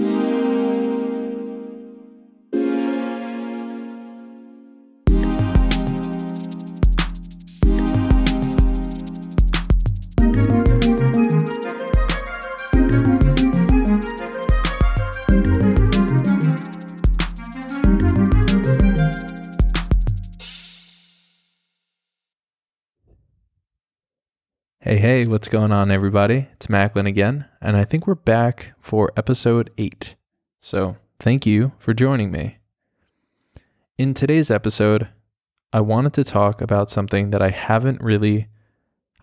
Hey, hey, what's going on, everybody? It's Macklin again, and I think we're back for episode 8. So, thank you for joining me. In today's episode, I wanted to talk about something that I haven't really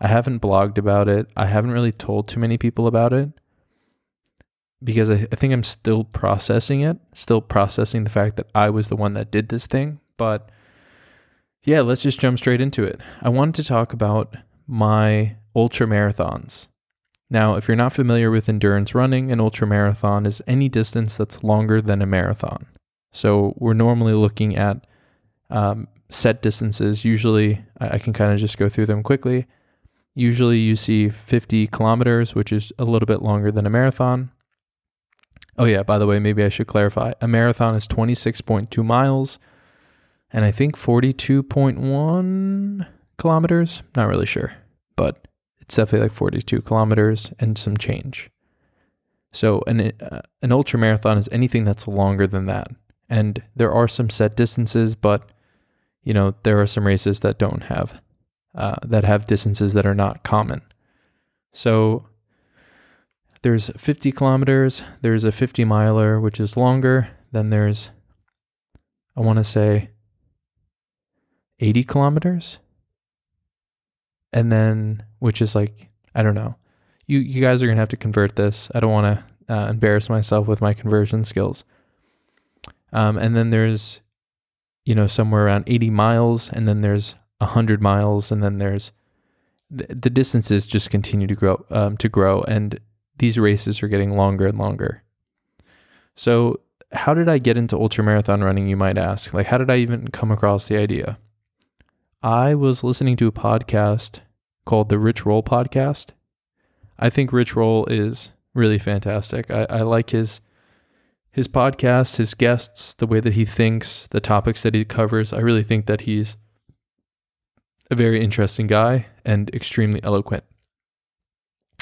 I haven't blogged about it. I haven't really told too many people about it because I, I think I'm still processing it, still processing the fact that I was the one that did this thing. But yeah, let's just jump straight into it. I wanted to talk about my ultra marathons. Now, if you're not familiar with endurance running, an ultra marathon is any distance that's longer than a marathon. So we're normally looking at um, set distances. Usually, I, can kind of just go through them quickly. Usually, you see 50 kilometers, which is a little bit longer than a marathon. Oh, yeah, by the way, maybe I should clarify. A marathon is 26.2 miles and I think 42.1 kilometers. Not really sure, but it's definitely like 42 kilometers and some change. So an uh, an ultra marathon is anything that's longer than that. And there are some set distances, but you know there are some races that don't have uh, that have distances that are not common. So there's 50 kilometers. There's a 50 miler, which is longer. Then there's I want to say 80 kilometers and then which is like I don't know. You you guys are gonna have to convert this. I don't want to uh, embarrass myself with my conversion skills. Um, and then there's, you know, somewhere around 80 miles, and then there's 100 miles, and then there's the, the distances just continue to grow um, to grow, and these races are getting longer and longer. So, how did I get into ultra marathon running? You might ask. Like, how did I even come across the idea? I was listening to a podcast called the Rich Roll Podcast. I think Rich Roll is really fantastic. I, I like his his podcast, his guests, the way that he thinks, the topics that he covers. I really think that he's a very interesting guy and extremely eloquent.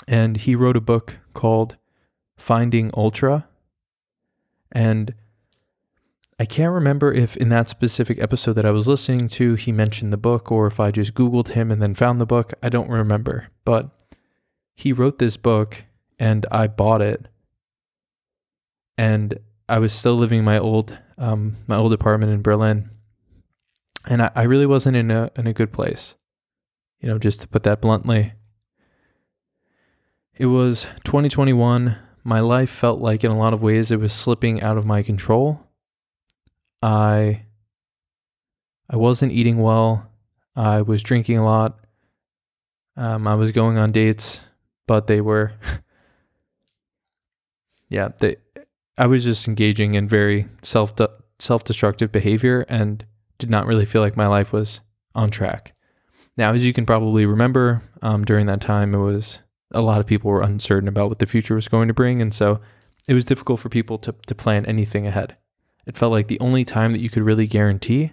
And he wrote a book called Finding Ultra. And I can't remember if in that specific episode that I was listening to, he mentioned the book or if I just Googled him and then found the book. I don't remember. But he wrote this book and I bought it. And I was still living my old um, my old apartment in Berlin. And I, I really wasn't in a in a good place. You know, just to put that bluntly. It was 2021. My life felt like in a lot of ways it was slipping out of my control I I wasn't eating well. I was drinking a lot. Um, I was going on dates, but they were, yeah, they. I was just engaging in very self self destructive behavior and did not really feel like my life was on track. Now, as you can probably remember, um, during that time, it was a lot of people were uncertain about what the future was going to bring, and so it was difficult for people to to plan anything ahead. It felt like the only time that you could really guarantee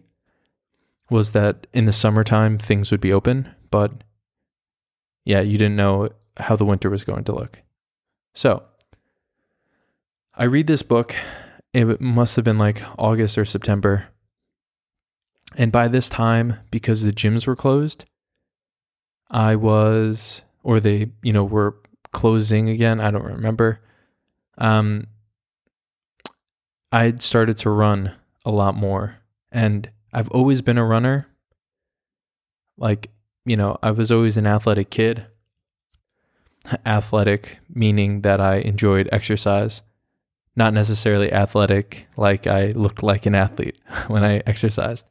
was that in the summertime things would be open, but yeah, you didn't know how the winter was going to look. So I read this book. It must have been like August or September. And by this time, because the gyms were closed, I was, or they, you know, were closing again. I don't remember. Um, I'd started to run a lot more. And I've always been a runner. Like, you know, I was always an athletic kid. Athletic, meaning that I enjoyed exercise, not necessarily athletic, like I looked like an athlete when I exercised.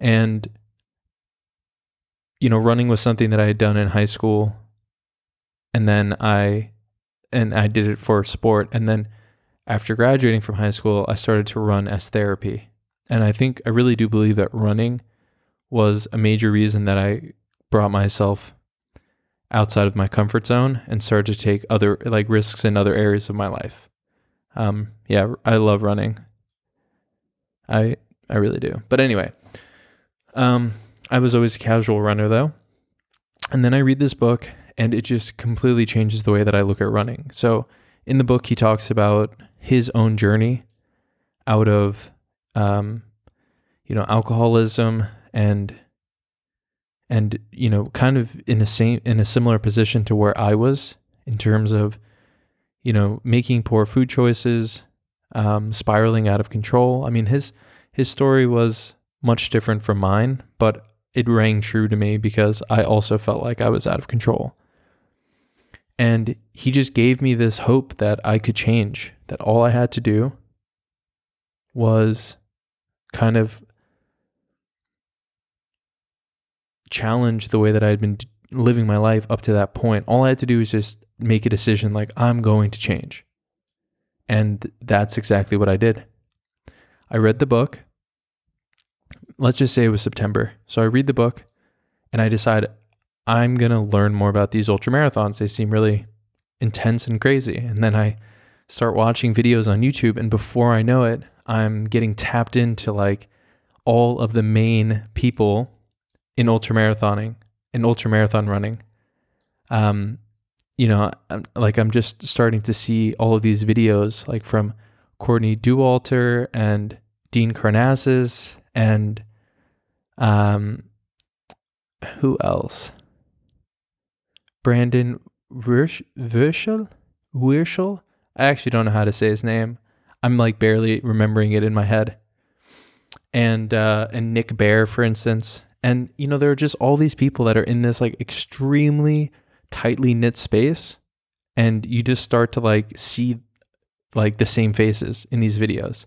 And, you know, running was something that I had done in high school. And then I, and I did it for sport. And then after graduating from high school, I started to run as therapy. And I think I really do believe that running was a major reason that I brought myself outside of my comfort zone and started to take other like risks in other areas of my life. Um, yeah, I love running. I I really do. But anyway, um, I was always a casual runner though. And then I read this book and it just completely changes the way that I look at running. So in the book, he talks about his own journey out of, um, you know, alcoholism and and you know, kind of in a same in a similar position to where I was in terms of, you know, making poor food choices, um, spiraling out of control. I mean, his his story was much different from mine, but it rang true to me because I also felt like I was out of control. And he just gave me this hope that I could change, that all I had to do was kind of challenge the way that I had been living my life up to that point. All I had to do was just make a decision like, I'm going to change. And that's exactly what I did. I read the book let's just say it was September. So I read the book and I decide I'm going to learn more about these ultra marathons. They seem really intense and crazy. And then I start watching videos on YouTube and before I know it, I'm getting tapped into like all of the main people in ultra marathoning, in ultra marathon running. Um, you know, I'm, like I'm just starting to see all of these videos like from Courtney Dauwalter and Dean Karnazes and um, who else? Brandon Virschel? Wirschel? I actually don't know how to say his name. I'm like barely remembering it in my head. And uh, and Nick Bare, for instance. And you know, there are just all these people that are in this like extremely tightly knit space, and you just start to like see like the same faces in these videos.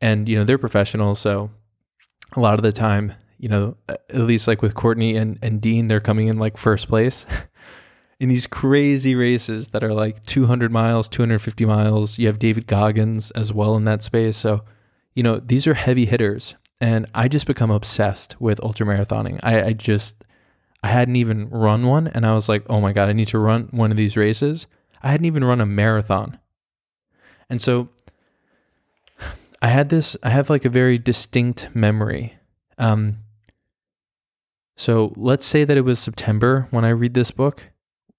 And you know, they're professionals, so a lot of the time, you know, at least like with Courtney and, and Dean, they're coming in like first place in these crazy races that are like 200 miles, 250 miles. You have David Goggins as well in that space. So, you know, these are heavy hitters. And I just become obsessed with ultramarathoning. I, I just, I hadn't even run one. And I was like, oh my God, I need to run one of these races. I hadn't even run a marathon. And so I had this, I have like a very distinct memory. Um, so let's say that it was September when I read this book.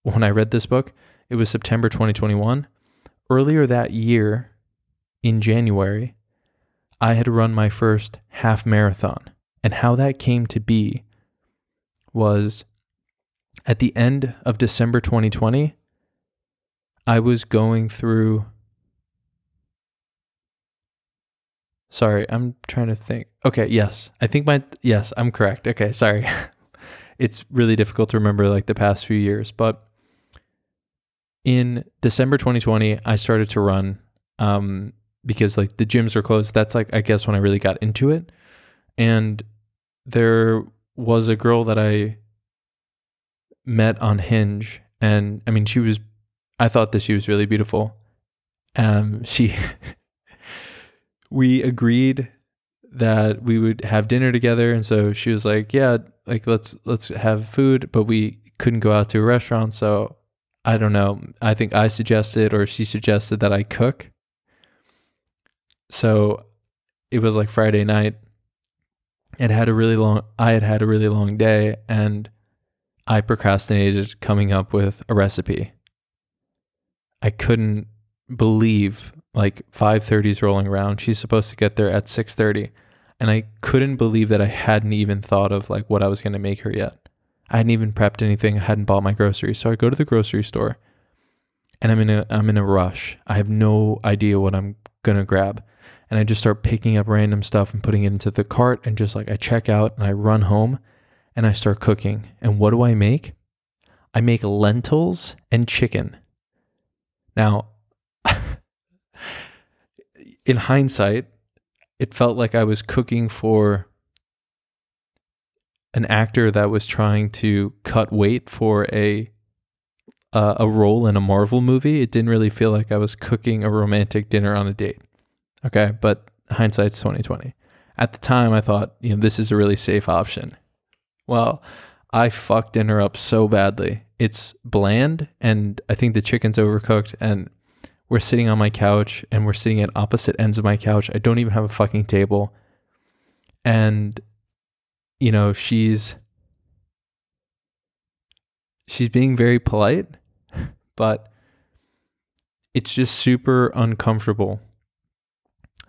When I read this book, it was September 2021. Earlier that year, in January, I had run my first half marathon. And how that came to be was at the end of December 2020, I was going through Sorry, I'm trying to think. Okay, yes. I think my yes, I'm correct. Okay, sorry. it's really difficult to remember like the past few years, but in December 2020, I started to run um because like the gyms were closed. That's like I guess when I really got into it. And there was a girl that I met on Hinge and I mean she was I thought that she was really beautiful. Um she we agreed that we would have dinner together and so she was like yeah like let's let's have food but we couldn't go out to a restaurant so i don't know. I think i suggested or she suggested that i cook. So it was like friday night. It had a really long i had had a really long day and i procrastinated coming up with a recipe. I couldn't believe like 5:30 is rolling around. She's supposed to get there at 6:30, and I couldn't believe that I hadn't even thought of like what I was going to make her yet. I hadn't even prepped anything. I hadn't bought my groceries. So I go to the grocery store and I'm in a I'm in a rush. I have no idea what I'm to grab. And I just start picking up random stuff and putting it into the cart and just like I check out and I run home and I start cooking. And what do I make? I make lentils and chicken. Now, in hindsight, it felt like I was cooking for an actor that was trying to cut weight for a uh, a role in a Marvel movie. It didn't really feel like I was cooking a romantic dinner on a date. Okay, but hindsight's twenty twenty. At the time, I thought, you know, this is a really safe option. Well, I fucked dinner up so badly. It's bland, and I think the chicken's overcooked, and we're sitting on my couch and we're sitting at opposite ends of my couch. I don't even have a fucking table. And you know, she's she's being very polite, but it's just super uncomfortable.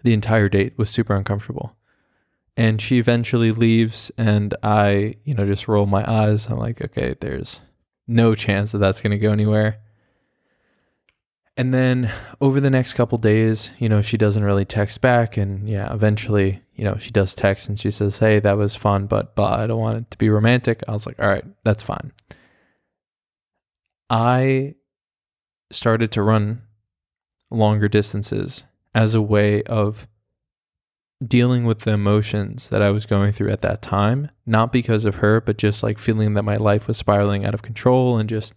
The entire date was super uncomfortable. And she eventually leaves and I, you know, just roll my eyes. I'm like, okay, there's no chance that that's going to go anywhere. And then over the next couple days, you know, she doesn't really text back. And yeah, eventually, you know, she does text and she says, Hey, that was fun, but, but I don't want it to be romantic. I was like, All right, that's fine. I started to run longer distances as a way of dealing with the emotions that I was going through at that time, not because of her, but just like feeling that my life was spiraling out of control and just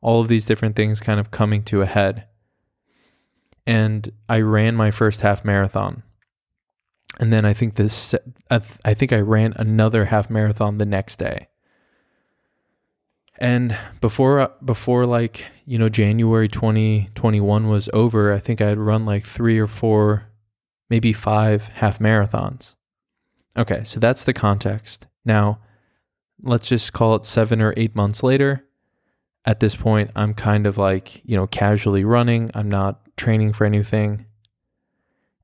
all of these different things kind of coming to a head and I ran my first half marathon. And then I think this I think I ran another half marathon the next day. And before uh, before like, you know, January 2021 was over, I think I had run like 3 or 4 maybe 5 half marathons. Okay, so that's the context. Now, let's just call it 7 or 8 months later. At this point, I'm kind of like, you know, casually running. I'm not training for anything.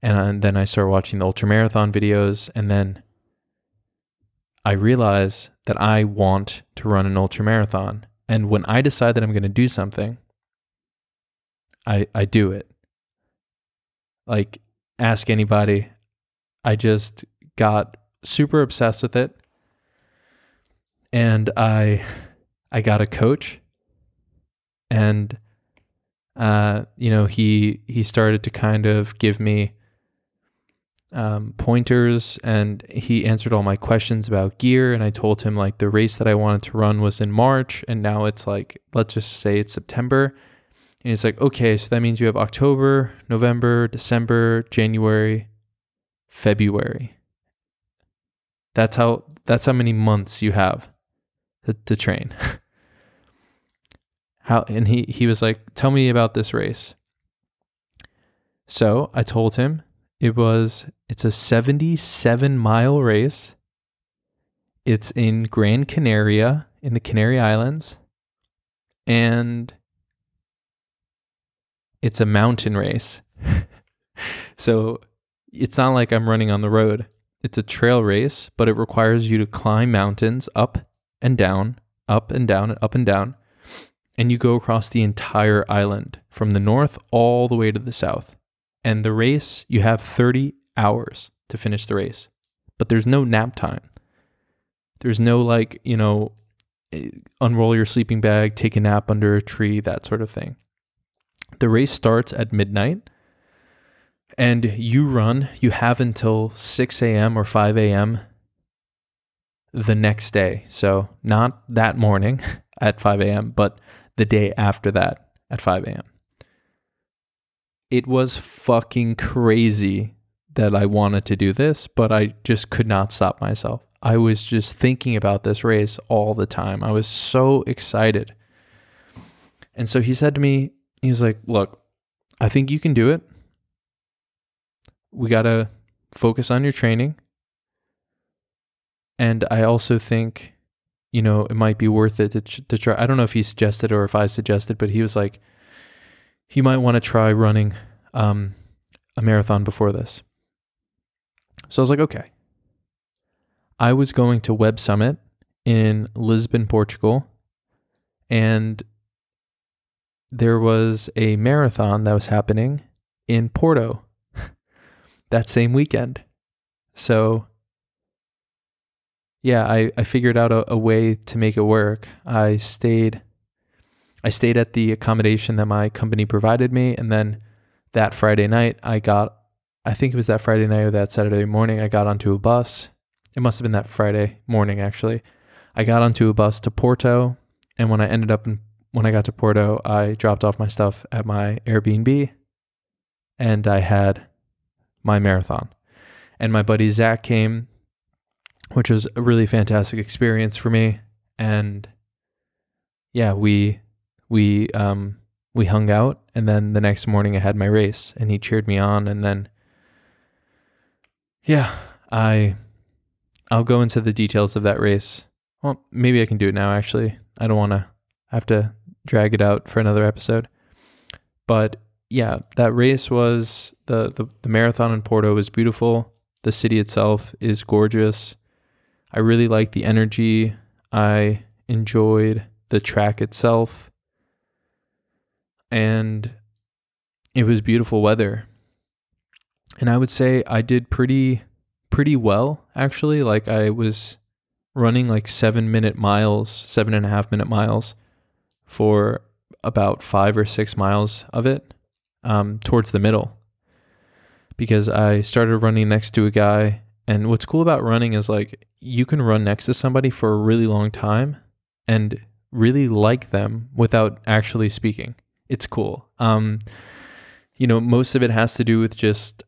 And then I start watching the ultra marathon videos. And then I realize that I want to run an ultra marathon. And when I decide that I'm going to do something, I, I do it. Like, ask anybody. I just got super obsessed with it. And I I got a coach and uh, you know, he he started to kind of give me um, pointers, and he answered all my questions about gear. And I told him like the race that I wanted to run was in March, and now it's like let's just say it's September. And he's like, okay, so that means you have October, November, December, January, February. That's how that's how many months you have to, to train. How and he he was like, "Tell me about this race." So I told him it was it's a 77 mile race. It's in Gran Canaria in the Canary Islands, and it's a mountain race. so it's not like I'm running on the road. It's a trail race, but it requires you to climb mountains up and down, up and down, and up and down and you go across the entire island from the north all the way to the south. And the race, you have 30 hours to finish the race, but there's no nap time. There's no like, you know, eh, unroll your sleeping bag, take a nap under a tree, that sort of thing. The race starts at midnight and you run, you have until 6 a.m. or 5 a.m. the next day. So, not that morning at 5 a.m., but the day after that at 5 a.m. It was fucking crazy that I wanted to do this, but I just could not stop myself. I was just thinking about this race all the time. I was so excited. And so he said to me, he was like, Look, I think you can do it. We got to focus on your training. And I also think you know, it might be worth it to, to try. I don't know if he suggested or if I suggested, but he was like, he might want to try running um, a marathon before this. So I was like, okay. I was going to Web Summit in Lisbon, Portugal, and there was a marathon that was happening in Porto that same weekend. So yeah, I, I figured out a, a way to make it work. I stayed I stayed at the accommodation that my company provided me and then that Friday night I got I think it was that Friday night or that Saturday morning I got onto a bus. It must have been that Friday morning actually. I got onto a bus to Porto and when I ended up in when I got to Porto, I dropped off my stuff at my Airbnb and I had my marathon. And my buddy Zach came which was a really fantastic experience for me. And yeah, we we um we hung out and then the next morning I had my race and he cheered me on and then yeah, I I'll go into the details of that race. Well, maybe I can do it now actually. I don't want to have to drag it out for another episode. But yeah, that race was the, the the marathon in Porto was beautiful. The city itself is gorgeous. I really liked the energy. I enjoyed the track itself and it was beautiful weather. And I would say I did pretty pretty well actually. Like I was running like seven minute miles, seven and a half minute miles for about five or six miles of it um, towards the middle because I started running next to a guy. And what's cool about running is like you can run next to somebody for a really long time and really like them without actually speaking it's cool. Um, you know, most of it has to do with just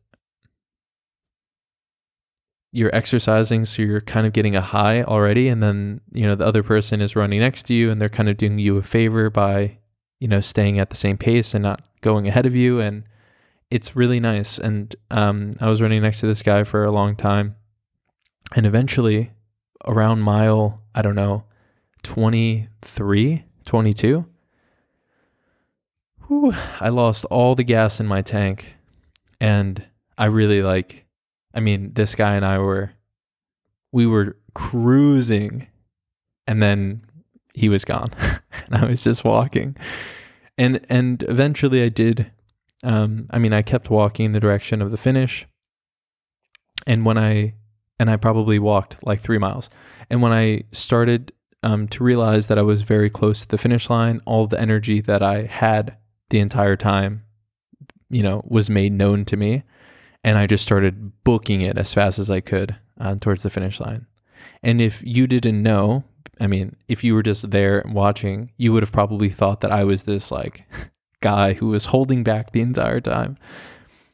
you're exercising, so you're kind of getting a high already, and then you know the other person is running next to you, and they're kind of doing you a favor by you know staying at the same pace and not going ahead of you, and it's really nice. And um, I was running next to this guy for a long time, and eventually, around mile I don't know, 23, 22 whew, I lost all the gas in my tank. And I really like, I mean, this guy and I were, we were cruising and then he was gone and I was just walking. And, and eventually I did, um, I mean, I kept walking in the direction of the finish. And when I, and I probably walked like three miles. And when I started um, to realize that I was very close to the finish line, all the energy that I had the entire time, you know, was made known to me. And I just started booking it as fast as I could uh, towards the finish line. And if you didn't know, I mean, if you were just there watching, you would have probably thought that I was this like guy who was holding back the entire time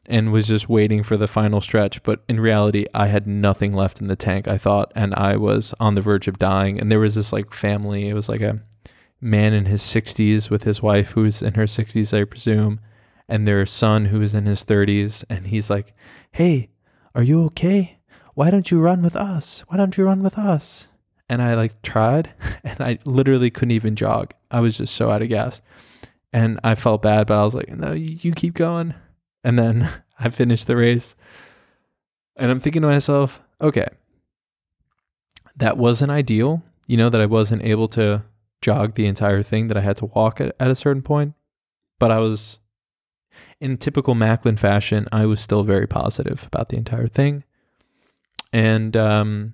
and was just waiting for the final stretch. But in reality, I had nothing left in the tank, I thought, and I was on the verge of dying. And there was this like family, it was like a man in his 60s with his wife who's in her 60s, I presume, and their son who is in his 30s. And he's like, Hey, are you okay? Why don't you run with us? Why don't you run with us? And I like tried and I literally couldn't even jog. I was just so out of gas. And I felt bad, but I was like, No, you keep going. And then I finished the race. And I'm thinking to myself, okay, that wasn't ideal, you know, that I wasn't able to jog the entire thing that I had to walk at, at a certain point. But I was, in typical Macklin fashion, I was still very positive about the entire thing. And, um,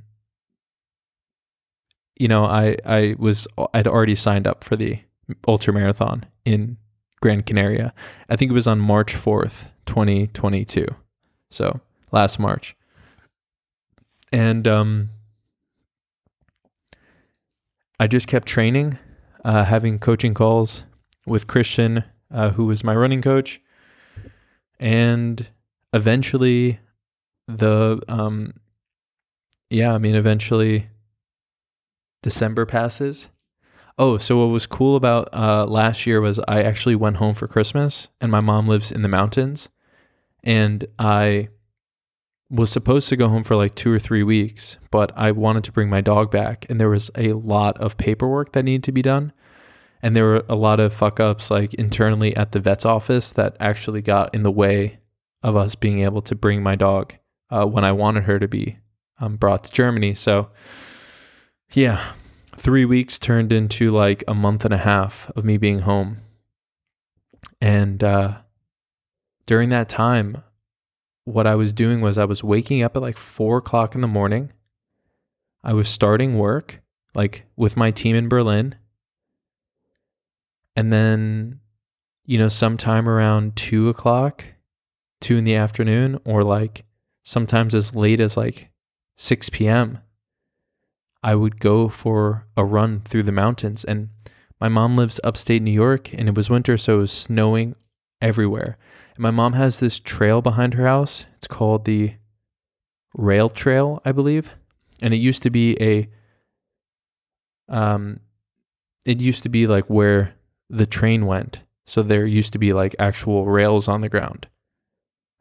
you know, I, I was, I'd already signed up for the ultra marathon in Gran Canaria. I think it was on March 4th, 2022. So last March. And, um, I just kept training, uh, having coaching calls with Christian, uh, who was my running coach, and eventually, the um, yeah, I mean, eventually, December passes. Oh, so what was cool about uh, last year was I actually went home for Christmas, and my mom lives in the mountains, and I was supposed to go home for like two or three weeks, but I wanted to bring my dog back, and there was a lot of paperwork that needed to be done. And there were a lot of fuck ups like internally at the vet's office that actually got in the way of us being able to bring my dog uh, when I wanted her to be um, brought to Germany. So, yeah, three weeks turned into like a month and a half of me being home. And uh, during that time, what I was doing was I was waking up at like four o'clock in the morning. I was starting work, like with my team in Berlin. And then, you know, sometime around two o'clock, two in the afternoon, or like sometimes as late as like 6 p.m., I would go for a run through the mountains. And my mom lives upstate New York and it was winter, so it was snowing everywhere. And my mom has this trail behind her house. It's called the Rail Trail, I believe. And it used to be a um it used to be like where the train went So there used to be like actual rails on the ground,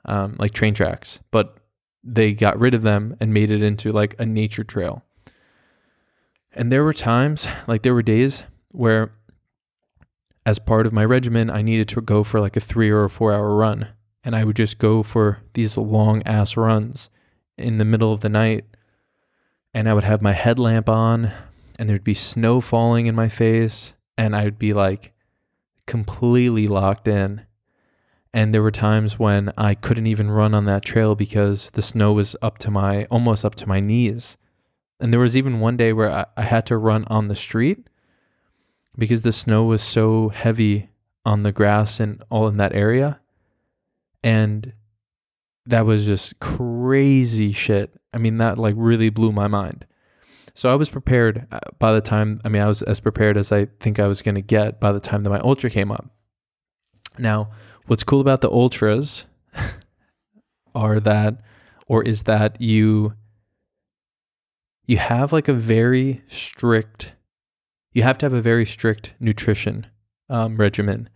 um, like train tracks, but they got rid of them and made it into like a nature trail. And there were times, like there were days where, as part of my regimen, I needed to go for like a three or a four hour run. And I would just go for these long ass runs in the middle of the night. And I would have my headlamp on, and there'd be snow falling in my face. And I would be like completely locked in. And there were times when I couldn't even run on that trail because the snow was up to my almost up to my knees. And there was even one day where I, I had to run on the street because the snow was so heavy on the grass and all in that area. And that was just crazy shit. I mean, that like really blew my mind. So I was prepared uh, by the time, I mean, I was as prepared as I think I was going to get by the time that my ultra came up. Now, what's cool about the ultras are that, or is that you, you have like a very strict, you have to have a very strict nutrition um, regimen,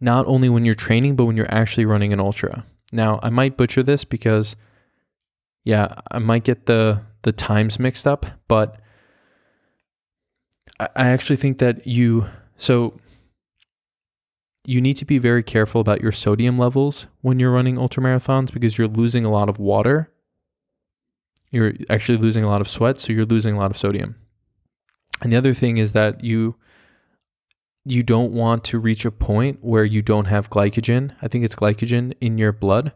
not only when you're training, but when you're actually running an ultra. Now, I might butcher this because, yeah, I might get the the times mixed up, but I actually think that you so you need to be very careful about your sodium levels when you're running ultra marathons because you're losing a lot of water. You're actually losing a lot of sweat, so you're losing a lot of sodium. And the other thing is that you you don't want to reach a point where you don't have glycogen. I think it's glycogen in your blood.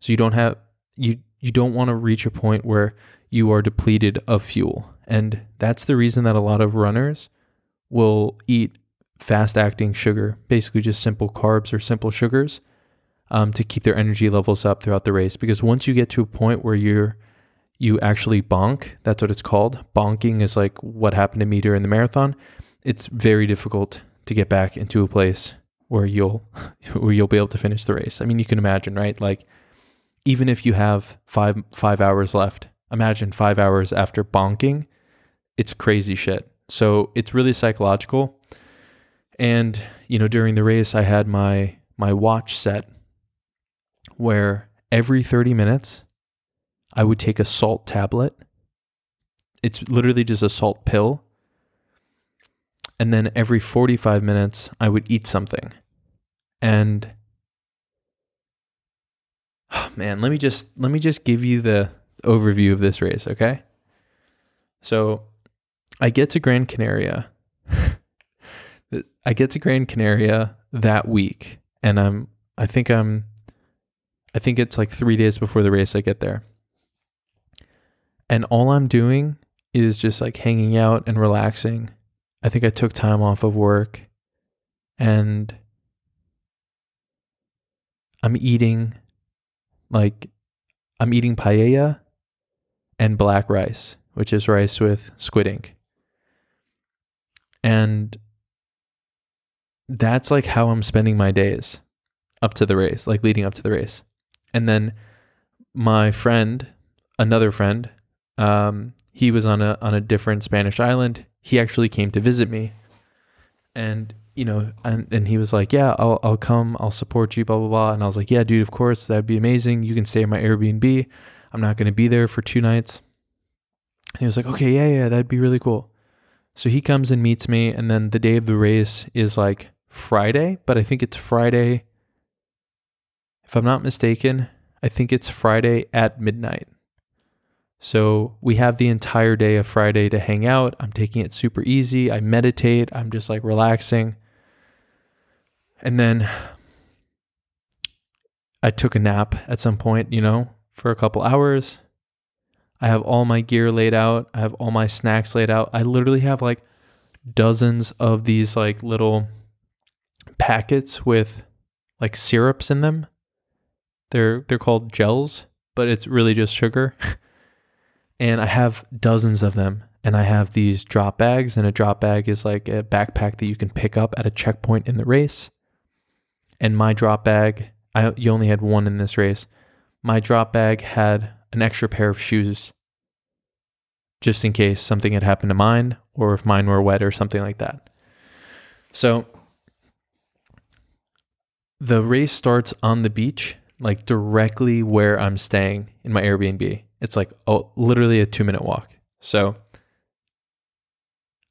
So you don't have you you don't want to reach a point where you are depleted of fuel. And that's the reason that a lot of runners will eat fast acting sugar, basically just simple carbs or simple sugars, um, to keep their energy levels up throughout the race. Because once you get to a point where you're you actually bonk, that's what it's called. Bonking is like what happened to me during the marathon. It's very difficult to get back into a place where you'll where you'll be able to finish the race. I mean, you can imagine, right? Like even if you have 5 5 hours left imagine five hours after bonking. It's crazy shit. So it's really psychological. And, you know, during the race, I had my, my watch set where every 30 minutes I would take a salt tablet. It's literally just a salt pill. And then every 45 minutes, I would eat something. And oh man, let me just let me just give you the overview of this race, okay? So I get to Gran Canaria. I get to Gran Canaria that week, and I'm I think I'm I think it's like three days before the race I get there. And all I'm doing is just like hanging out and relaxing. I think I took time off of work and I'm eating like I'm eating paella and black rice, which is rice with squid ink. And that's like how I'm spending my days up to the race, like leading up to the race. And then my friend, another friend, um, he was on a on a different Spanish island. He actually came to visit me, and you know, and, and he was like, "Yeah, I'll I'll come, I'll support you, blah blah blah." And I was like, "Yeah, dude, of course, that'd be amazing. You can stay at my Airbnb. I'm not going to be there for two nights. And he was like, okay, yeah, yeah, that'd be really cool. So he comes and meets me. And then the day of the race is like Friday, but I think it's Friday. If I'm not mistaken, I think it's Friday at midnight. So we have the entire day of Friday to hang out. I'm taking it super easy. I meditate. I'm just like relaxing. And then I took a nap at some point, you know, for a couple hours. I have all my gear laid out. I have all my snacks laid out. I literally have like dozens of these like little packets with like syrups in them. They're they're called gels, but it's really just sugar. and I have dozens of them. And I have these drop bags, and a drop bag is like a backpack that you can pick up at a checkpoint in the race. And my drop bag, I you only had one in this race my drop bag had an extra pair of shoes just in case something had happened to mine or if mine were wet or something like that. So the race starts on the beach, like directly where I'm staying in my Airbnb. It's like oh, literally a two minute walk. So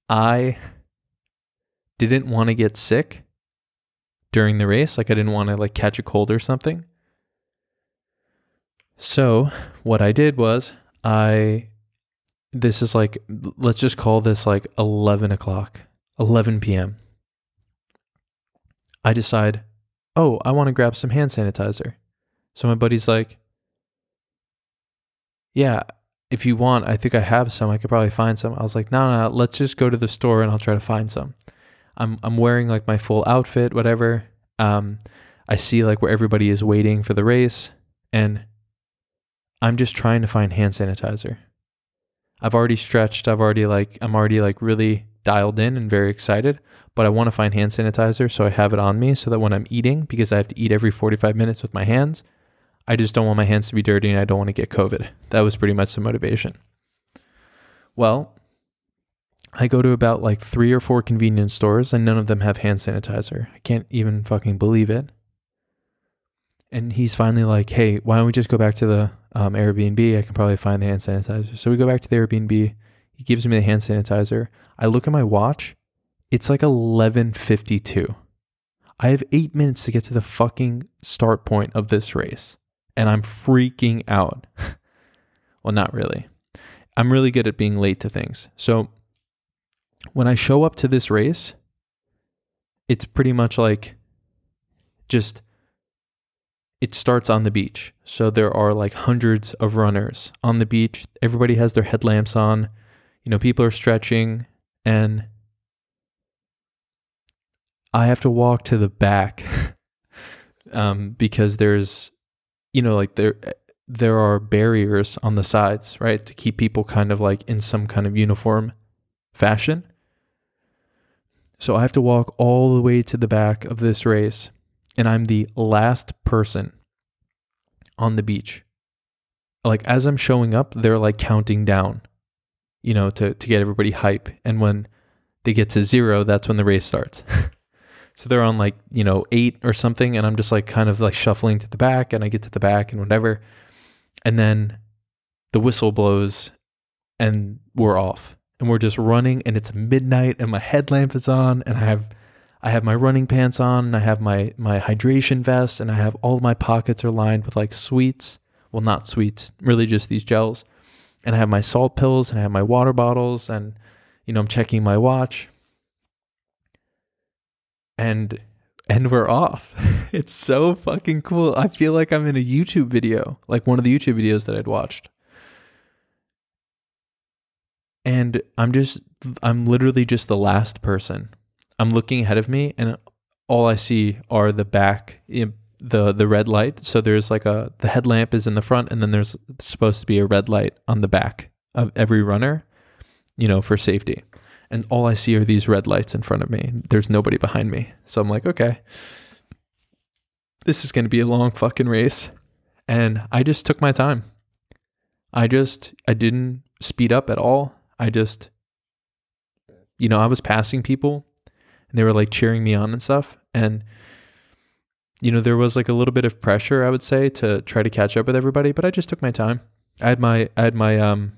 I didn't want to get sick during the race. Like I didn't want to like catch a cold or something. So what I did was I this is like let's just call this like 11 o'clock 11 p.m i decide oh i want to grab some hand sanitizer so my buddy's like yeah if you want i think i have some i could probably find some. I was like no no, no let's just go to the store and i'll try to find some. I'm i'm wearing like my full outfit whatever. Um i see like where everybody is waiting for the race and i'm just trying to find hand sanitizer. I've already stretched. I've already like I'm already like really dialed in and very excited, but I want to find hand sanitizer so I have it on me so that when I'm eating because I have to eat every 45 minutes with my hands, I just don't want my hands to be dirty and I don't want to get COVID. That was pretty much the motivation. Well, I go to about like 3 or 4 convenience stores and none of them have hand sanitizer. I can't even fucking believe it. And he's finally like, "Hey, why don't we just go back to the um, Airbnb, I can probably find the hand sanitizer. So we go back to the Airbnb. He gives me the hand sanitizer. I look at my watch. It's like 11:52. I have 8 minutes to get to the fucking start point of this race, and I'm freaking out. well, not really. I'm really good at being late to things. So when I show up to this race, it's pretty much like just it starts on the beach. So there are like hundreds of runners on the beach. Everybody has their headlamps on. You know, people are stretching and I have to walk to the back um, because there's, you know, like there there are barriers on the sides, right, to keep people kind of like in some kind of uniform fashion. So I have to walk all the way to the back of this race and I'm the last person on the beach. Like as I'm showing up, they're like counting down, you know, to to get everybody hype. And when they get to zero, that's when the race starts. so they're on like, you know, eight or something, and I'm just like kind of like shuffling to the back, and I get to the back and whatever. And then the whistle blows and we're off. And we're just running and it's midnight and my headlamp is on and I have I have my running pants on and I have my my hydration vest and I have all my pockets are lined with like sweets. Well, not sweets, really just these gels. And I have my salt pills and I have my water bottles and you know, I'm checking my watch. And and we're off. it's so fucking cool. I feel like I'm in a YouTube video, like one of the YouTube videos that I'd watched. And I'm just I'm literally just the last person I'm looking ahead of me and all I see are the back the the red light. So there's like a the headlamp is in the front and then there's supposed to be a red light on the back of every runner, you know, for safety. And all I see are these red lights in front of me. There's nobody behind me. So I'm like, okay. This is going to be a long fucking race. And I just took my time. I just I didn't speed up at all. I just you know, I was passing people and they were like cheering me on and stuff. And you know, there was like a little bit of pressure, I would say, to try to catch up with everybody, but I just took my time. I had my I had my um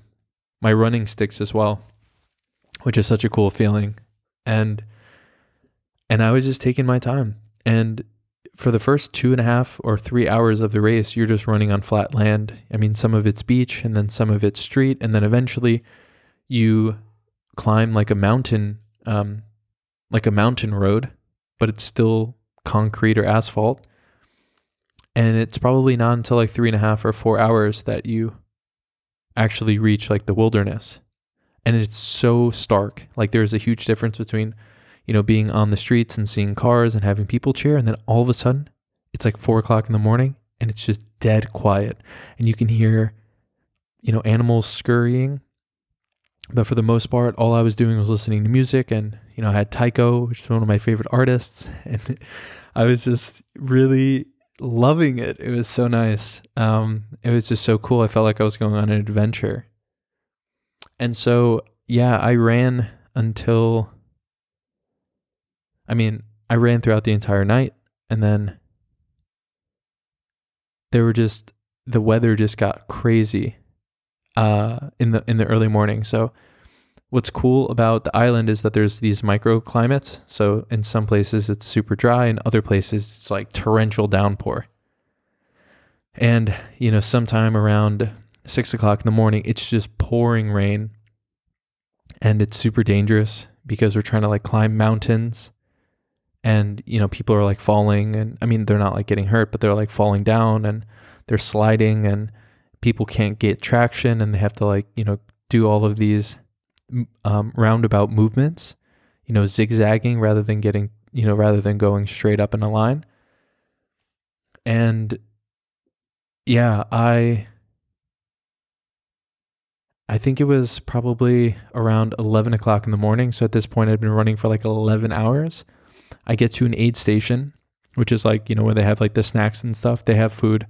my running sticks as well, which is such a cool feeling. And and I was just taking my time. And for the first two and a half or three hours of the race, you're just running on flat land. I mean, some of it's beach and then some of it's street. And then eventually you climb like a mountain um, like a mountain road, but it's still concrete or asphalt. And it's probably not until like three and a half or four hours that you actually reach like the wilderness. And it's so stark. Like there's a huge difference between, you know, being on the streets and seeing cars and having people cheer. And then all of a sudden, it's like four o'clock in the morning and it's just dead quiet. And you can hear, you know, animals scurrying but for the most part, all I was doing was listening to music, and you know, I had Tycho, which is one of my favorite artists, and I was just really loving it. It was so nice. Um, it was just so cool. I felt like I was going on an adventure. And so, yeah, I ran until, I mean, I ran throughout the entire night, and then there were just the weather just got crazy uh, in the in the early morning. So what's cool about the island is that there's these microclimates. So in some places it's super dry, in other places it's like torrential downpour. And you know, sometime around six o'clock in the morning, it's just pouring rain, and it's super dangerous because we're trying to like climb mountains. And you know people are like falling and i mean they're not like getting hurt but they're like falling down and they're sliding and people can't get traction and they have to like you know do all of these um, roundabout movements you know zigzagging rather than getting you know rather than going straight up in a line. And yeah i I think it was probably around 11 o'clock in the morning. So at this point, I'd been running for like 11 hours. I get to an aid station, which is like, you know, where they have like the snacks and stuff. They have food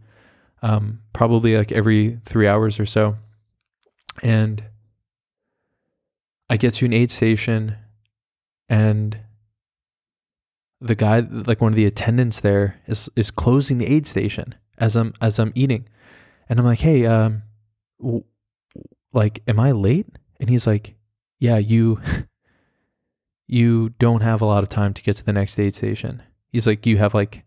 um, probably like every three hours or so. And I get to an aid station and the guy like one of the attendants there is is closing the aid station as I'm as I'm eating. And I'm like, "Hey, um like am I late?" And he's like, "Yeah, you you don't have a lot of time to get to the next aid station. He's like, you have like,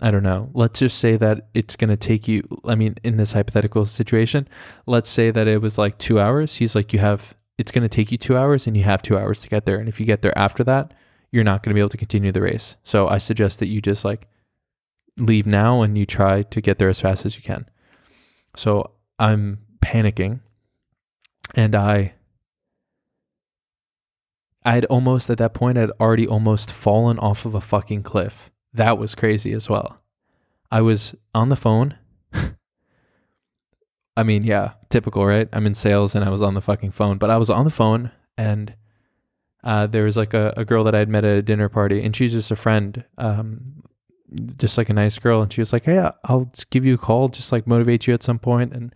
I don't know. Let's just say that it's going to take you. I mean, in this hypothetical situation, let's say that it was like two hours. He's like, you have, it's going to take you two hours and you have two hours to get there. And if you get there after that, you're not going to be able to continue the race. So I suggest that you just like leave now and you try to get there as fast as you can. So I'm panicking and I I had almost at that point, I'd already almost fallen off of a fucking cliff. That was crazy as well. I was on the phone. I mean, yeah, typical, right? I'm in sales and I was on the fucking phone, but I was on the phone and uh, there was like a, a girl that I'd met at a dinner party and she's just a friend, um, just like a nice girl. And she was like, Hey, I'll give you a call, just like motivate you at some point. And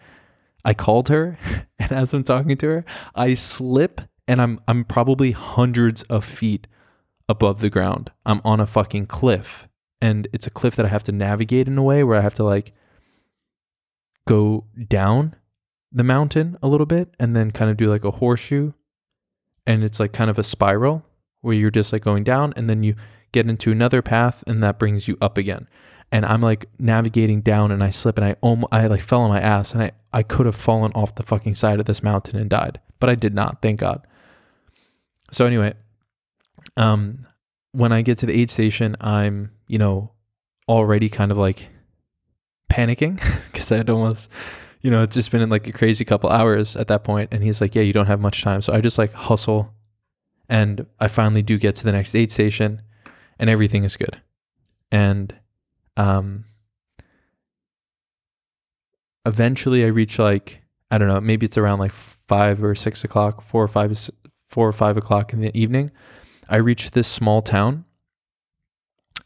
I called her and as I'm talking to her, I slip and I'm I'm probably hundreds of feet above the ground. I'm on a fucking cliff and it's a cliff that I have to navigate in a way where I have to like go down the mountain a little bit and then kind of do like a horseshoe and it's like kind of a spiral where you're just like going down and then you get into another path and that brings you up again. And I'm like navigating down and I slip and I almost, I like fell on my ass and I I could have fallen off the fucking side of this mountain and died but I did not thank God. So anyway, um, when I get to the aid station, I'm you know already kind of like panicking because I had almost you know it's just been like a crazy couple hours at that point, and he's like, yeah, you don't have much time, so I just like hustle, and I finally do get to the next aid station, and everything is good, and um. Eventually, I reach like I don't know, maybe it's around like five or six o'clock, four or five four or five o'clock in the evening, I reach this small town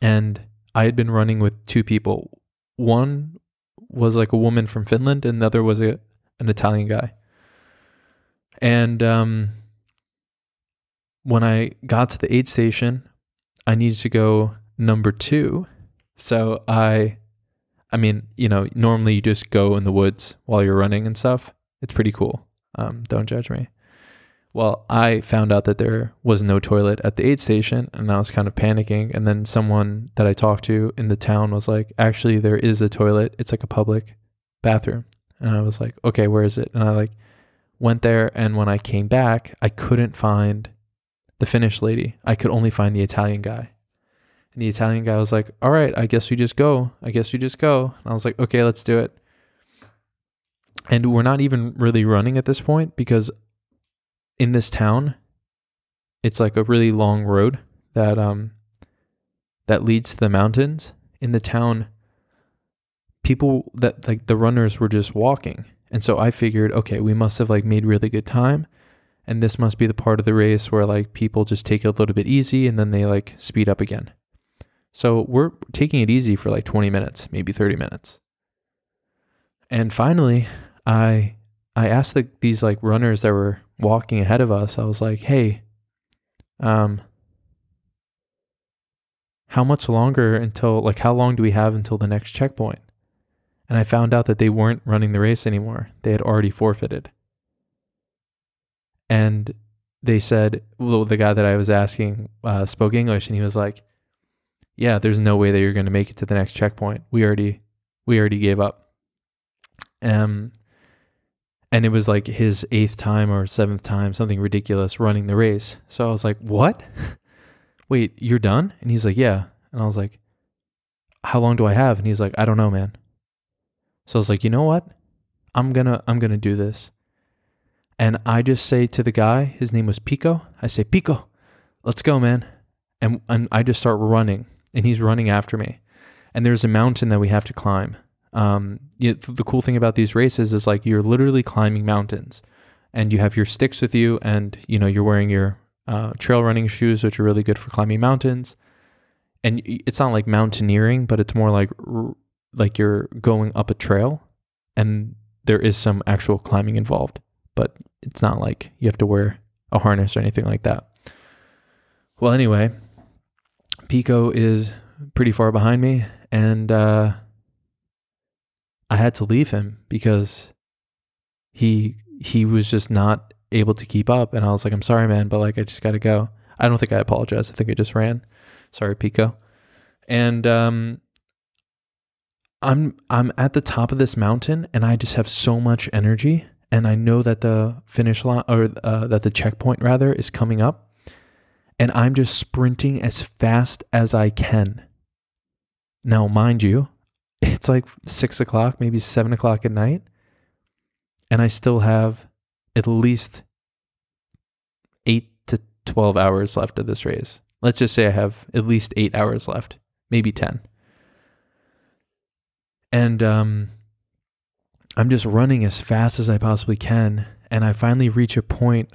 and I had been running with two people. One was like a woman from Finland and the other was a, an Italian guy. And um, when I got to the aid station, I needed to go number two. So I, I mean, you know, normally you just go in the woods while you're running and stuff. It's pretty cool. Um, don't judge me. Well, I found out that there was no toilet at the aid station and I was kind of panicking. And then someone that I talked to in the town was like, actually, there is a toilet. It's like a public bathroom. And I was like, okay, where is it? And I like went there. And when I came back, I couldn't find the Finnish lady. I could only find the Italian guy. And the Italian guy was like, all right, I guess we just go. I guess we just go. And I was like, okay, let's do it. And we're not even really running at this point because in this town, it's like a really long road that um that leads to the mountains. In the town, people that like the runners were just walking. And so I figured, okay, we must have like made really good time. And this must be the part of the race where like people just take it a little bit easy and then they like speed up again. So we're taking it easy for like 20 minutes, maybe 30 minutes. And finally, I I asked the, these like runners that were walking ahead of us, I was like, "Hey, um, how much longer until, like, how long do we have until the next checkpoint? And I found out that they weren't running the race anymore. They had already forfeited. And they said, well, the guy that I was asking uh, spoke English, and he was like, "Yeah, there's no way that you're going to make it to the next checkpoint. We already, we already gave up." Um, and it was like his eighth time or seventh time, something ridiculous, running the race. So I was like, "What? Wait, you're done?" And he's like, "Yeah." And I was like, "How long do I have?" And he's like, "I don't know, man." So I was like, "You know what? I'm gonna, I'm gonna do this." And I just say to the guy, his name was Pico. I say, Pico, let's go, man. And, and I just start running, and he's running after me. And there's a mountain that we have to climb. Um, you, the cool thing about these races is like you're literally climbing mountains, and you have your sticks with you, and you know you're wearing your uh, trail running shoes, which are really good for climbing mountains. And it's not like mountaineering, but it's more like like you're going up a trail, and there is some actual climbing involved but it's not like you have to wear a harness or anything like that. Well, anyway, Pico is pretty far behind me, and uh, I had to leave him because he he was just not able to keep up. And I was like, I'm sorry, man, but like I just got to go. I don't think I apologized. I think I just ran. Sorry, Pico. And um, I'm I'm at the top of this mountain, and I just have so much energy and I know that the finish line or uh, that the checkpoint rather is coming up, and I'm just sprinting as fast as I can. Now, mind you, it's like six o'clock, maybe seven o'clock at night, and I still have at least eight to 12 hours left of this race. Let's just say I have at least eight hours left, maybe 10. And um, I'm just running as fast as I possibly can. And I finally reach a point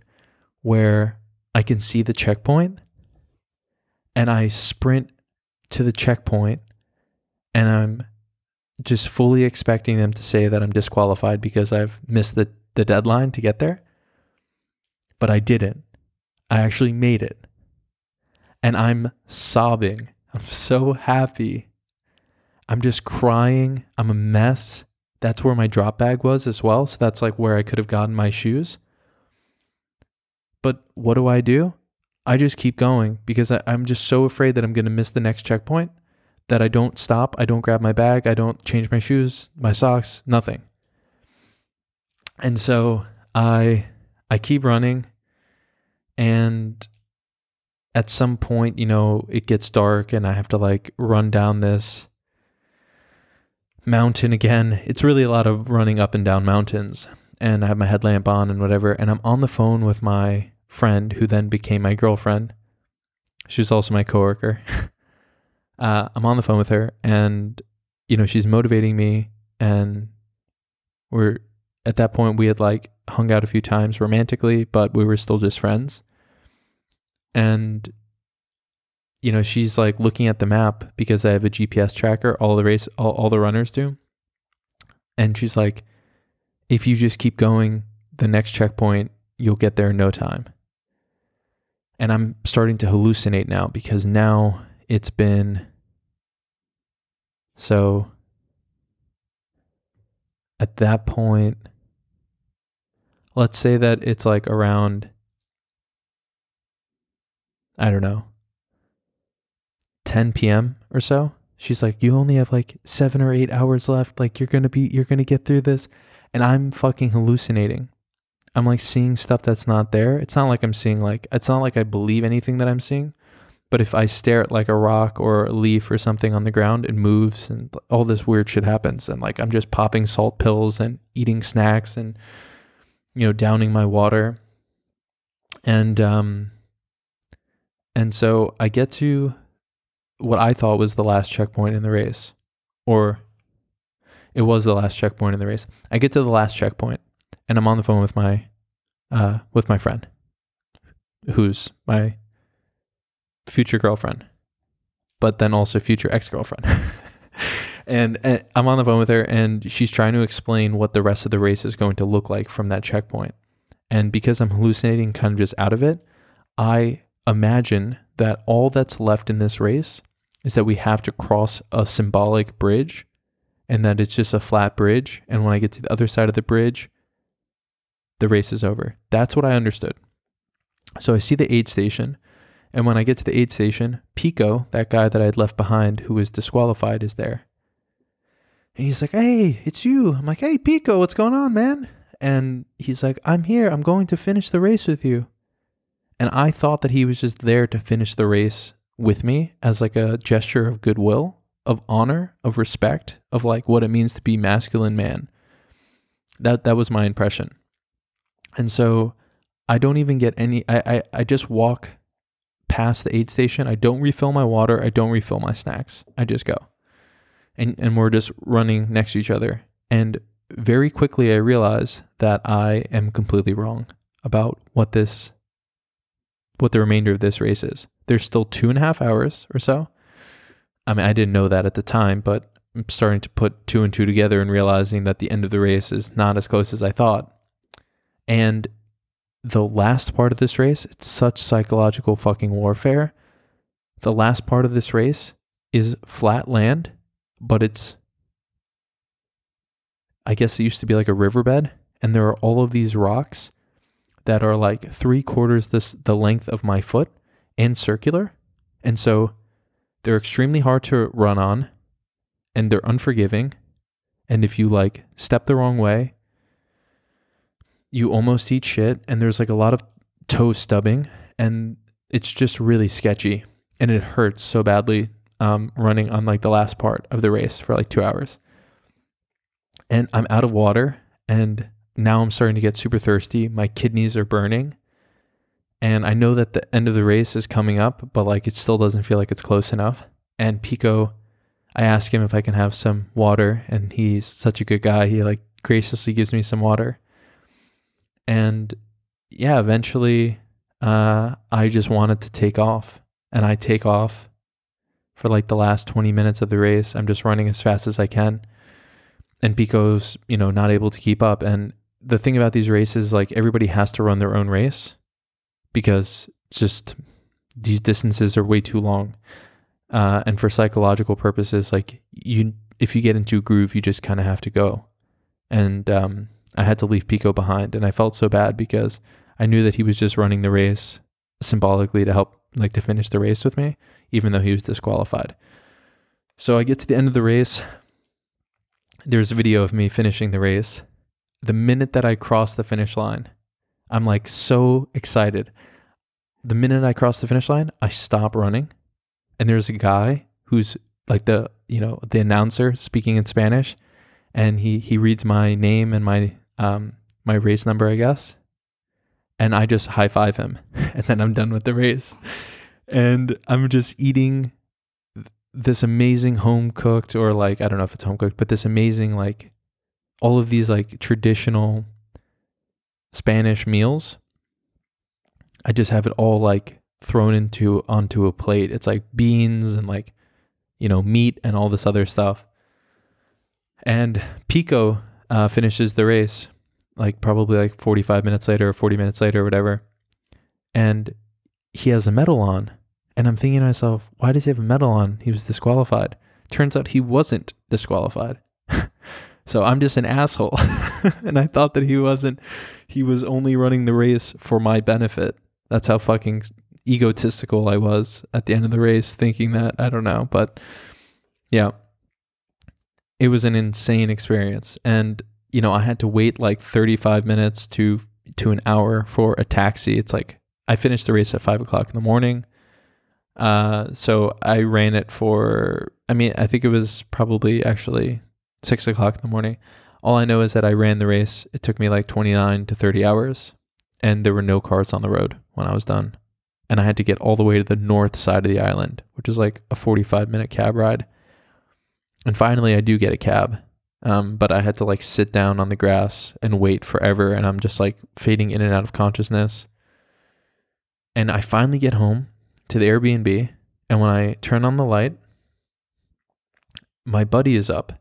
where I can see the checkpoint and I sprint to the checkpoint and I'm just fully expecting them to say that I'm disqualified because I've missed the, the deadline to get there. But I didn't. I actually made it. And I'm sobbing. I'm so happy. I'm just crying. I'm a mess that's where my drop bag was as well. So that's like where I could have gotten my shoes. But what do I do? I just keep going because I, am just so afraid that I'm going to miss the next checkpoint that I don't stop. I don't grab my bag. I don't change my shoes, my socks, nothing. And so I I keep running and at some point, you know, it gets dark and I have to like run down this mountain again. It's really a lot of running up and down mountains. And I have my headlamp on and whatever. And I'm on the phone with my friend who then became my girlfriend. She was also my coworker. uh, I'm on the phone with her and, you know, she's motivating me. And we're at that point, we had like hung out a few times romantically, but we were still just friends. And you know, she's like looking at the map because I have a GPS tracker, all the race, all, all the runners do. And she's like, if you just keep going, the next checkpoint, you'll get there in no time. And I'm starting to hallucinate now because now it's been so at that point, let's say that it's like around, I don't know, 10 p.m. or so. She's like, You only have like seven or eight hours left. Like, you're going to be, you're going to get through this. And I'm fucking hallucinating. I'm like seeing stuff that's not there. It's not like I'm seeing, like, it's not like I believe anything that I'm seeing. But if I stare at like a rock or a leaf or something on the ground, it moves and all this weird shit happens. And like, I'm just popping salt pills and eating snacks and, you know, downing my water. And, um, and so I get to what I thought was the last checkpoint in the race, or it was the last checkpoint in the race. I get to the last checkpoint, and I'm on the phone with my uh, with my friend, who's my future girlfriend, but then also future ex girlfriend. and, and I'm on the phone with her, and she's trying to explain what the rest of the race is going to look like from that checkpoint. And because I'm hallucinating, kind of just out of it, I imagine that all that's left in this race is that we have to cross a symbolic bridge and that it's just a flat bridge. And when I get to the other side of the bridge, the race is over. That's what I understood. So I see the aid station. And when I get to the aid station, Pico, that guy that I had left behind who was disqualified, is there. And he's like, Hey, it's you. I'm like, Hey, Pico, what's going on, man? And he's like, I'm here. I'm going to finish the race with you. And I thought that he was just there to finish the race with me as like a gesture of goodwill, of honor, of respect, of like what it means to be masculine man. That that was my impression. And so I don't even get any I, I, I just walk past the aid station. I don't refill my water. I don't refill my snacks. I just go. And and we're just running next to each other. And very quickly I realize that I am completely wrong about what this what the remainder of this race is. There's still two and a half hours or so. I mean, I didn't know that at the time, but I'm starting to put two and two together and realizing that the end of the race is not as close as I thought. And the last part of this race, it's such psychological fucking warfare. The last part of this race is flat land, but it's, I guess it used to be like a riverbed, and there are all of these rocks that are like three quarters this the length of my foot and circular. And so they're extremely hard to run on and they're unforgiving. And if you like step the wrong way, you almost eat shit and there's like a lot of toe stubbing and it's just really sketchy and it hurts so badly um, running on like the last part of the race for like two hours. And I'm out of water and now I'm starting to get super thirsty. My kidneys are burning. And I know that the end of the race is coming up, but like it still doesn't feel like it's close enough. And Pico, I ask him if I can have some water, and he's such a good guy. He like graciously gives me some water. And yeah, eventually uh, I just wanted to take off. And I take off for like the last 20 minutes of the race. I'm just running as fast as I can. And Pico's, you know, not able to keep up. And the thing about these races, like everybody has to run their own race because just these distances are way too long. Uh, and for psychological purposes, like you, if you get into a groove, you just kind of have to go. And um, I had to leave Pico behind, and I felt so bad because I knew that he was just running the race symbolically to help, like to finish the race with me, even though he was disqualified. So I get to the end of the race. There's a video of me finishing the race, the minute that I cross the finish line, I'm like so excited. The minute I cross the finish line, I stop running. And there's a guy who's like the, you know, the announcer speaking in Spanish and he he reads my name and my um my race number, I guess. And I just high five him and then I'm done with the race. And I'm just eating this amazing home cooked or like I don't know if it's home cooked, but this amazing like all of these like traditional Spanish meals. I just have it all like thrown into onto a plate. It's like beans and like you know meat and all this other stuff. And Pico uh, finishes the race like probably like 45 minutes later or 40 minutes later or whatever. And he has a medal on. And I'm thinking to myself, why does he have a medal on? He was disqualified. Turns out he wasn't disqualified. So I'm just an asshole. and I thought that he wasn't, he was only running the race for my benefit. That's how fucking egotistical I was at the end of the race, thinking that. I don't know. But yeah, it was an insane experience. And, you know, I had to wait like 35 minutes to, to an hour for a taxi. It's like I finished the race at five o'clock in the morning. Uh, so I ran it for, I mean, I think it was probably actually six o'clock in the morning. All I know is that I ran the race. It took me like 29 to 30 hours, and there were no cars on the road when I was done. And I had to get all the way to the north side of the island, which is like a 45 minute cab ride. And finally, I do get a cab, um, but I had to like sit down on the grass and wait forever. And I'm just like fading in and out of consciousness. And I finally get home to the Airbnb. And when I turn on the light, my buddy is up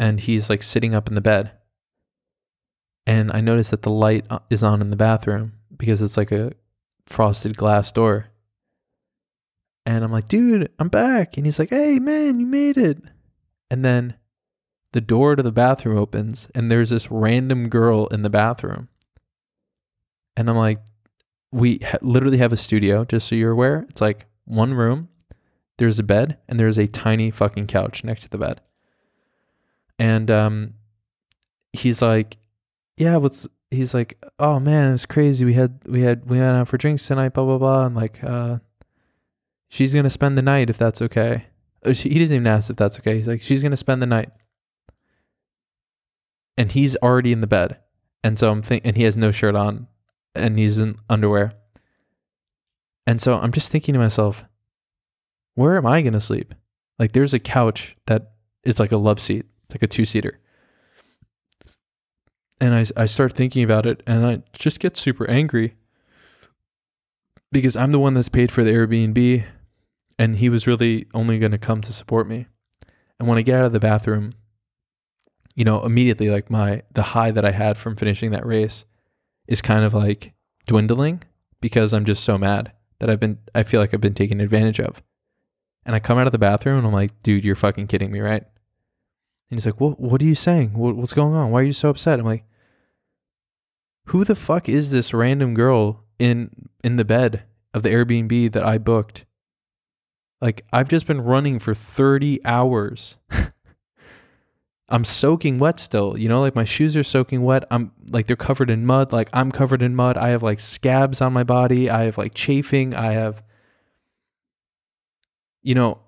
and he's like sitting up in the bed. And I notice that the light uh, is on in the bathroom because it's like a frosted glass door. And I'm like, dude, I'm back. And he's like, hey, man, you made it. And then the door to the bathroom opens, and there's this random girl in the bathroom. And I'm like, we ha- literally have a studio, just so you're aware. It's like one room, there's a bed, and there's a tiny fucking couch next to the bed. And um, he's like, yeah, what's he's like, oh man, it's crazy. We had we had we went out for drinks tonight, blah blah blah, and like, uh, she's gonna spend the night if that's okay. Uh, He doesn't even ask if that's okay. He's like, she's gonna spend the night, and he's already in the bed, and so I'm thinking, and he has no shirt on, and he's in underwear, and so I'm just thinking to myself, where am I gonna sleep? Like, there's a couch that is like a love seat, it's like a two seater and I, I start thinking about it and I just get super angry because I'm the one that's paid for the Airbnb and he was really only going to come to support me. And when I get out of the bathroom, you know, immediately like my the high that I had from finishing that race is kind of like dwindling because I'm just so mad that I've been I feel like I've been taken advantage of. And I come out of the bathroom and I'm like, dude, you're fucking kidding me, right? And he's like, "What? What are you saying? What, what's going on? Why are you so upset?" I'm like, "Who the fuck is this random girl in in the bed of the Airbnb that I booked? Like, I've just been running for 30 hours. I'm soaking wet still. You know, like my shoes are soaking wet. I'm like they're covered in mud. Like I'm covered in mud. I have like scabs on my body. I have like chafing. I have, you know,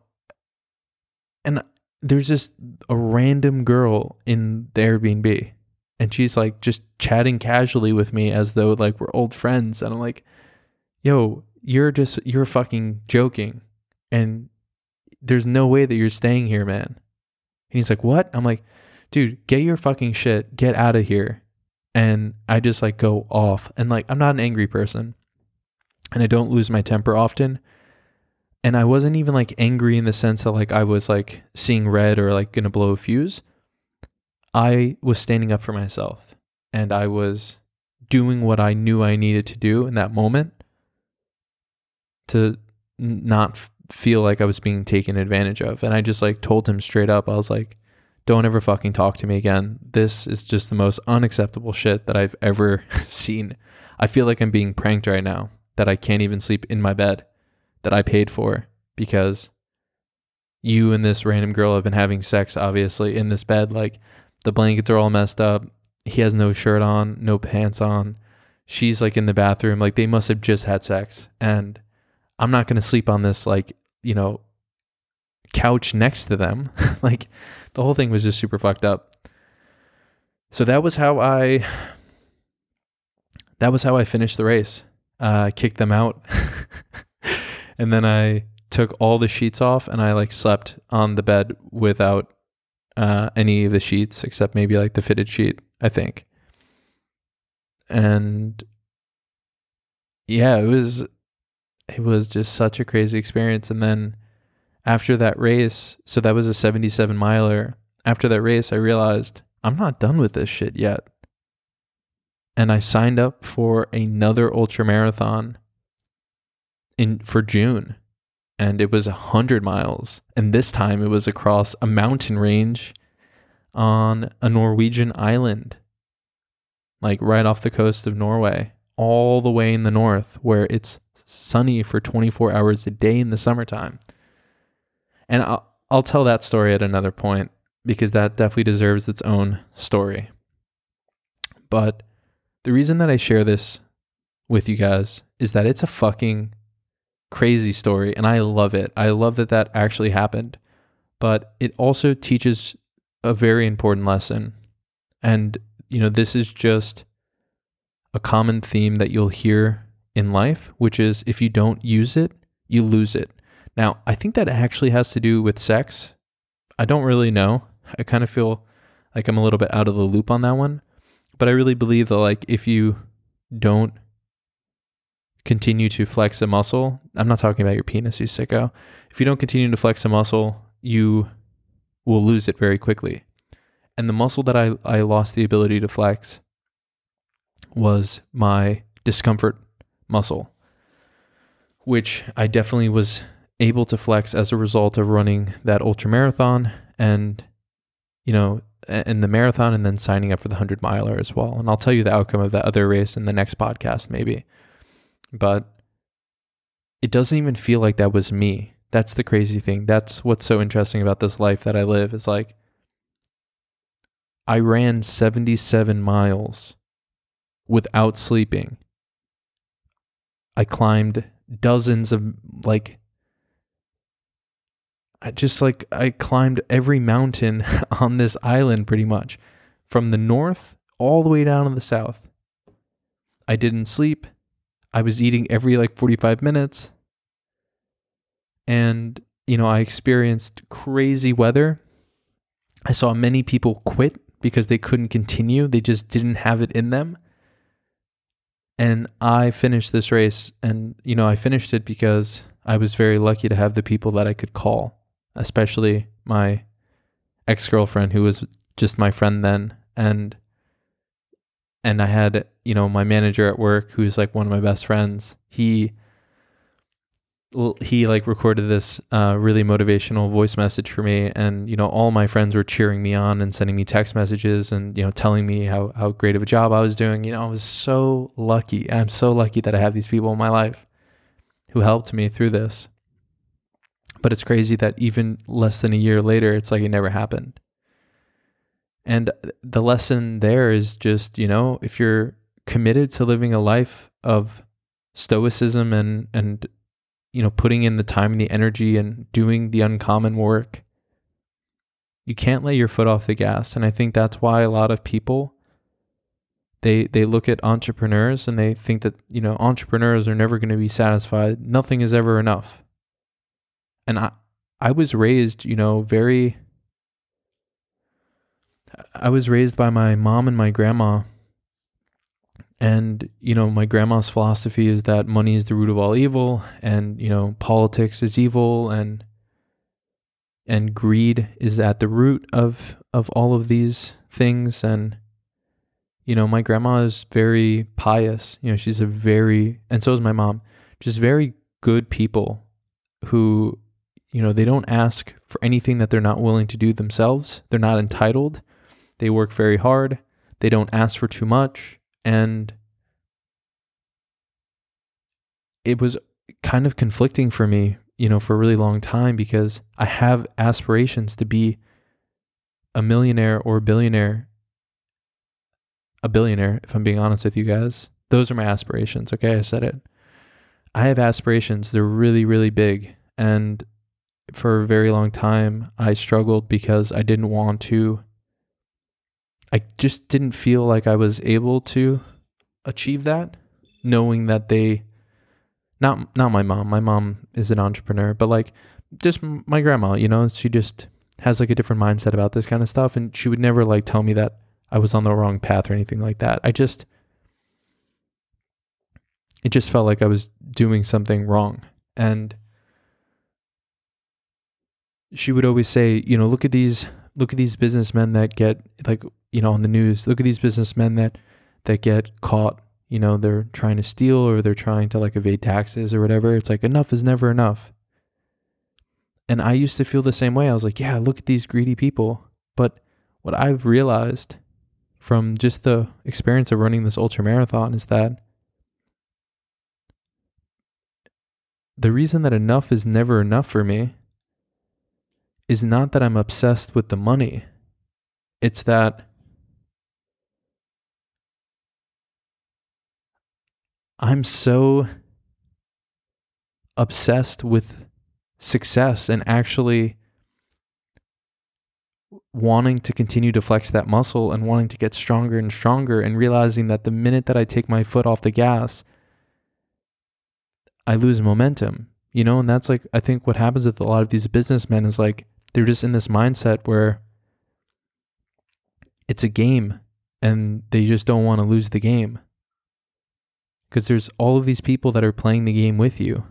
and there's just a random girl in the Airbnb and she's like just chatting casually with me as though like we're old friends and I'm like yo you're just you're fucking joking and there's no way that you're staying here man. And he's like what? I'm like dude get your fucking shit get out of here. And I just like go off and like I'm not an angry person and I don't lose my temper often and I wasn't even like angry in the sense that like I was like seeing red or like gonna blow a fuse. I was standing up for myself and I was doing what I knew I needed to do in that moment to not feel like I was being taken advantage of. And I just like told him straight up, I was like, don't ever fucking talk to me again. This is just the most unacceptable shit that I've ever seen. I feel like I'm being pranked right now, that I can't even sleep in my bed that I paid for because you and this random girl have been having sex, obviously, in this bed. Like the blankets are all messed up. He has no shirt on, no pants on. She's like in the bathroom. Like they must have just had sex. And I'm not going to sleep on this, like, you know, couch next to them. like the whole thing was just super fucked up. So that was how I. That was how I finished the race. Uh, kicked them out. and then I took all the sheets off and I like slept on the bed without uh, any of the sheets except maybe like the fitted sheet, I think. And yeah, it was it was just such a crazy experience. And then after that race, so that was a 77 miler. After that race, I realized I'm not done with this shit yet. And I signed up for another ultra marathon in for June, and it was a hundred miles. And this time it was across a mountain range on a Norwegian island, like right off the coast of Norway, all the way in the north, where it's sunny for 24 hours a day in the summertime. And I'll, I'll tell that story at another point because that definitely deserves its own story. But the reason that I share this with you guys is that it's a fucking crazy story and I love it. I love that that actually happened. But it also teaches a very important lesson. And, you know, this is just a common theme that you'll hear in life, which is if you don't use it, you lose it. Now, I think that actually has to do with sex. I don't really know. I kind of feel like I'm a little bit out of the loop on that one. But I really believe that, like, if you don't continue to flex a muscle, I'm not talking about your penis, you sicko. If you don't continue to flex a muscle, you will lose it very quickly. And the muscle that I, I lost the ability to flex was my discomfort muscle, which I definitely was able to flex as a result of running that ultra marathon and you know and the marathon and then signing up for the 100 miler as well and i'll tell you the outcome of that other race in the next podcast maybe but it doesn't even feel like that was me that's the crazy thing that's what's so interesting about this life that i live is like i ran 77 miles without sleeping i climbed dozens of like I just like I climbed every mountain on this island pretty much from the north all the way down to the south. I didn't sleep. I was eating every like 45 minutes. And, you know, I experienced crazy weather. I saw many people quit because they couldn't continue, they just didn't have it in them. And I finished this race, and, you know, I finished it because I was very lucky to have the people that I could call especially my ex girlfriend who was just my friend then, and and I had you know my manager at work who's like one of my best friends. He he like recorded this uh, really motivational voice message for me and you know all my friends were cheering me on and sending me text messages and you know telling me how, how great of a job i was doing you know i was so lucky i'm so lucky that i have these people in my life who helped me through this but it's crazy that even less than a year later, it's like it never happened. And the lesson there is just, you know, if you're committed to living a life of stoicism and, and, you know, putting in the time and the energy and doing the uncommon work, you can't lay your foot off the gas. And I think that's why a lot of people, they, they look at entrepreneurs and they think that, you know, entrepreneurs are never going to be satisfied. Nothing is ever enough and I I was raised, you know, very I was raised by my mom and my grandma. And, you know, my grandma's philosophy is that money is the root of all evil and, you know, politics is evil and and greed is at the root of of all of these things and you know, my grandma is very pious. You know, she's a very and so is my mom. Just very good people who you know, they don't ask for anything that they're not willing to do themselves. They're not entitled. They work very hard. They don't ask for too much. And it was kind of conflicting for me, you know, for a really long time because I have aspirations to be a millionaire or a billionaire. A billionaire, if I'm being honest with you guys. Those are my aspirations. Okay, I said it. I have aspirations. They're really, really big. And for a very long time, I struggled because I didn't want to. I just didn't feel like I was able to achieve that, knowing that they, not not my mom. My mom is an entrepreneur, but like just my grandma. You know, she just has like a different mindset about this kind of stuff, and she would never like tell me that I was on the wrong path or anything like that. I just, it just felt like I was doing something wrong, and she would always say, you know, look at these look at these businessmen that get like, you know, on the news. Look at these businessmen that that get caught, you know, they're trying to steal or they're trying to like evade taxes or whatever. It's like enough is never enough. And I used to feel the same way. I was like, yeah, look at these greedy people. But what I've realized from just the experience of running this ultra marathon is that the reason that enough is never enough for me is not that I'm obsessed with the money. It's that I'm so obsessed with success and actually wanting to continue to flex that muscle and wanting to get stronger and stronger and realizing that the minute that I take my foot off the gas, I lose momentum, you know? And that's like, I think what happens with a lot of these businessmen is like, they're just in this mindset where it's a game and they just don't want to lose the game. Because there's all of these people that are playing the game with you.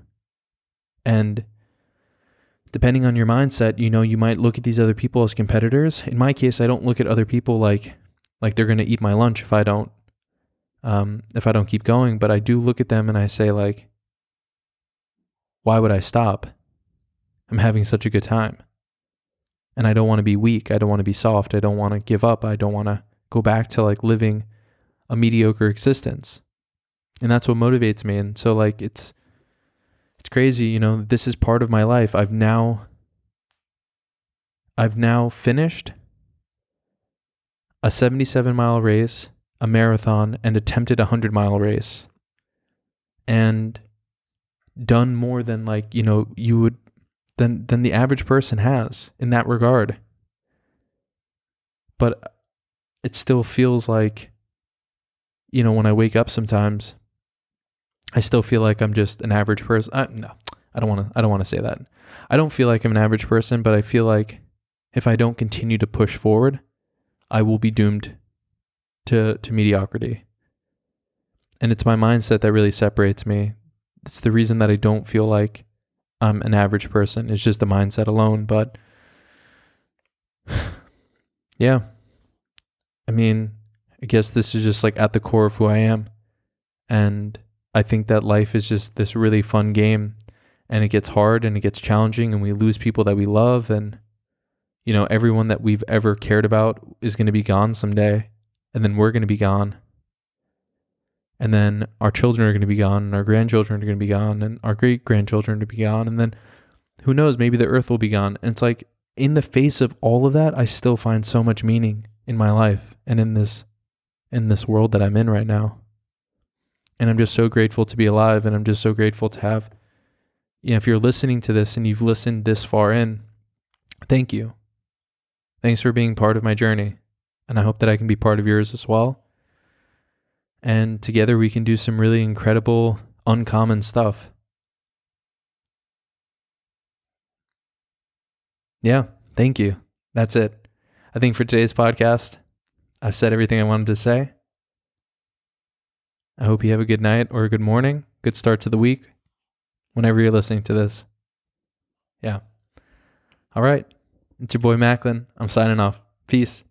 And depending on your mindset, you know, you might look at these other people as competitors. In my case, I don't look at other people like like they're going to eat my lunch if I don't um if I don't keep going, but I do look at them and I say like why would I stop? I'm having such a good time. And I don't want to be weak. I don't want to be soft. I don't want to give up. I don't want to go back to like living a mediocre existence. And that's what motivates me. And so like it's it's crazy, you know, this is part of my life. I've now I've now finished a 77 mile race, a marathon, and attempted a 100 mile race. And done more than like, you know, you would than than the average person has in that regard. But it still feels like you know, when I wake up sometimes I still feel like I'm just an average person. I, uh, no, I don't want to I don't want to say that. I don't feel like I'm an average person, but I feel like if I don't continue to push forward, I will be doomed to to mediocrity. And it's my mindset that really separates me. It's the reason that I don't feel like I'm an average person. It's just the mindset alone, but yeah. I mean, I guess this is just like at the core of who I am. And I think that life is just this really fun game and it gets hard and it gets challenging and we lose people that we love and you know, everyone that we've ever cared about is going to be gone someday, and then we're going to be gone. And then our children are going to be gone, and our grandchildren are going to be gone, and our great grandchildren to be gone. And then who knows, maybe the earth will be gone. And it's like, in the face of all of that, I still find so much meaning in my life and in this in this world that I'm in right now. And I'm just so grateful to be alive and I'm just so grateful to have you know, if you're listening to this and you've listened this far in, thank you. Thanks for being part of my journey, and I hope that I can be part of yours as well. And together we can do some really incredible, uncommon stuff. Yeah, thank you. That's it. I think for today's podcast, I've said everything I wanted to say. I hope you have a good night or a good morning, good start to the week, whenever you're listening to this. Yeah. All right. It's your boy Macklin. I'm signing off. Peace.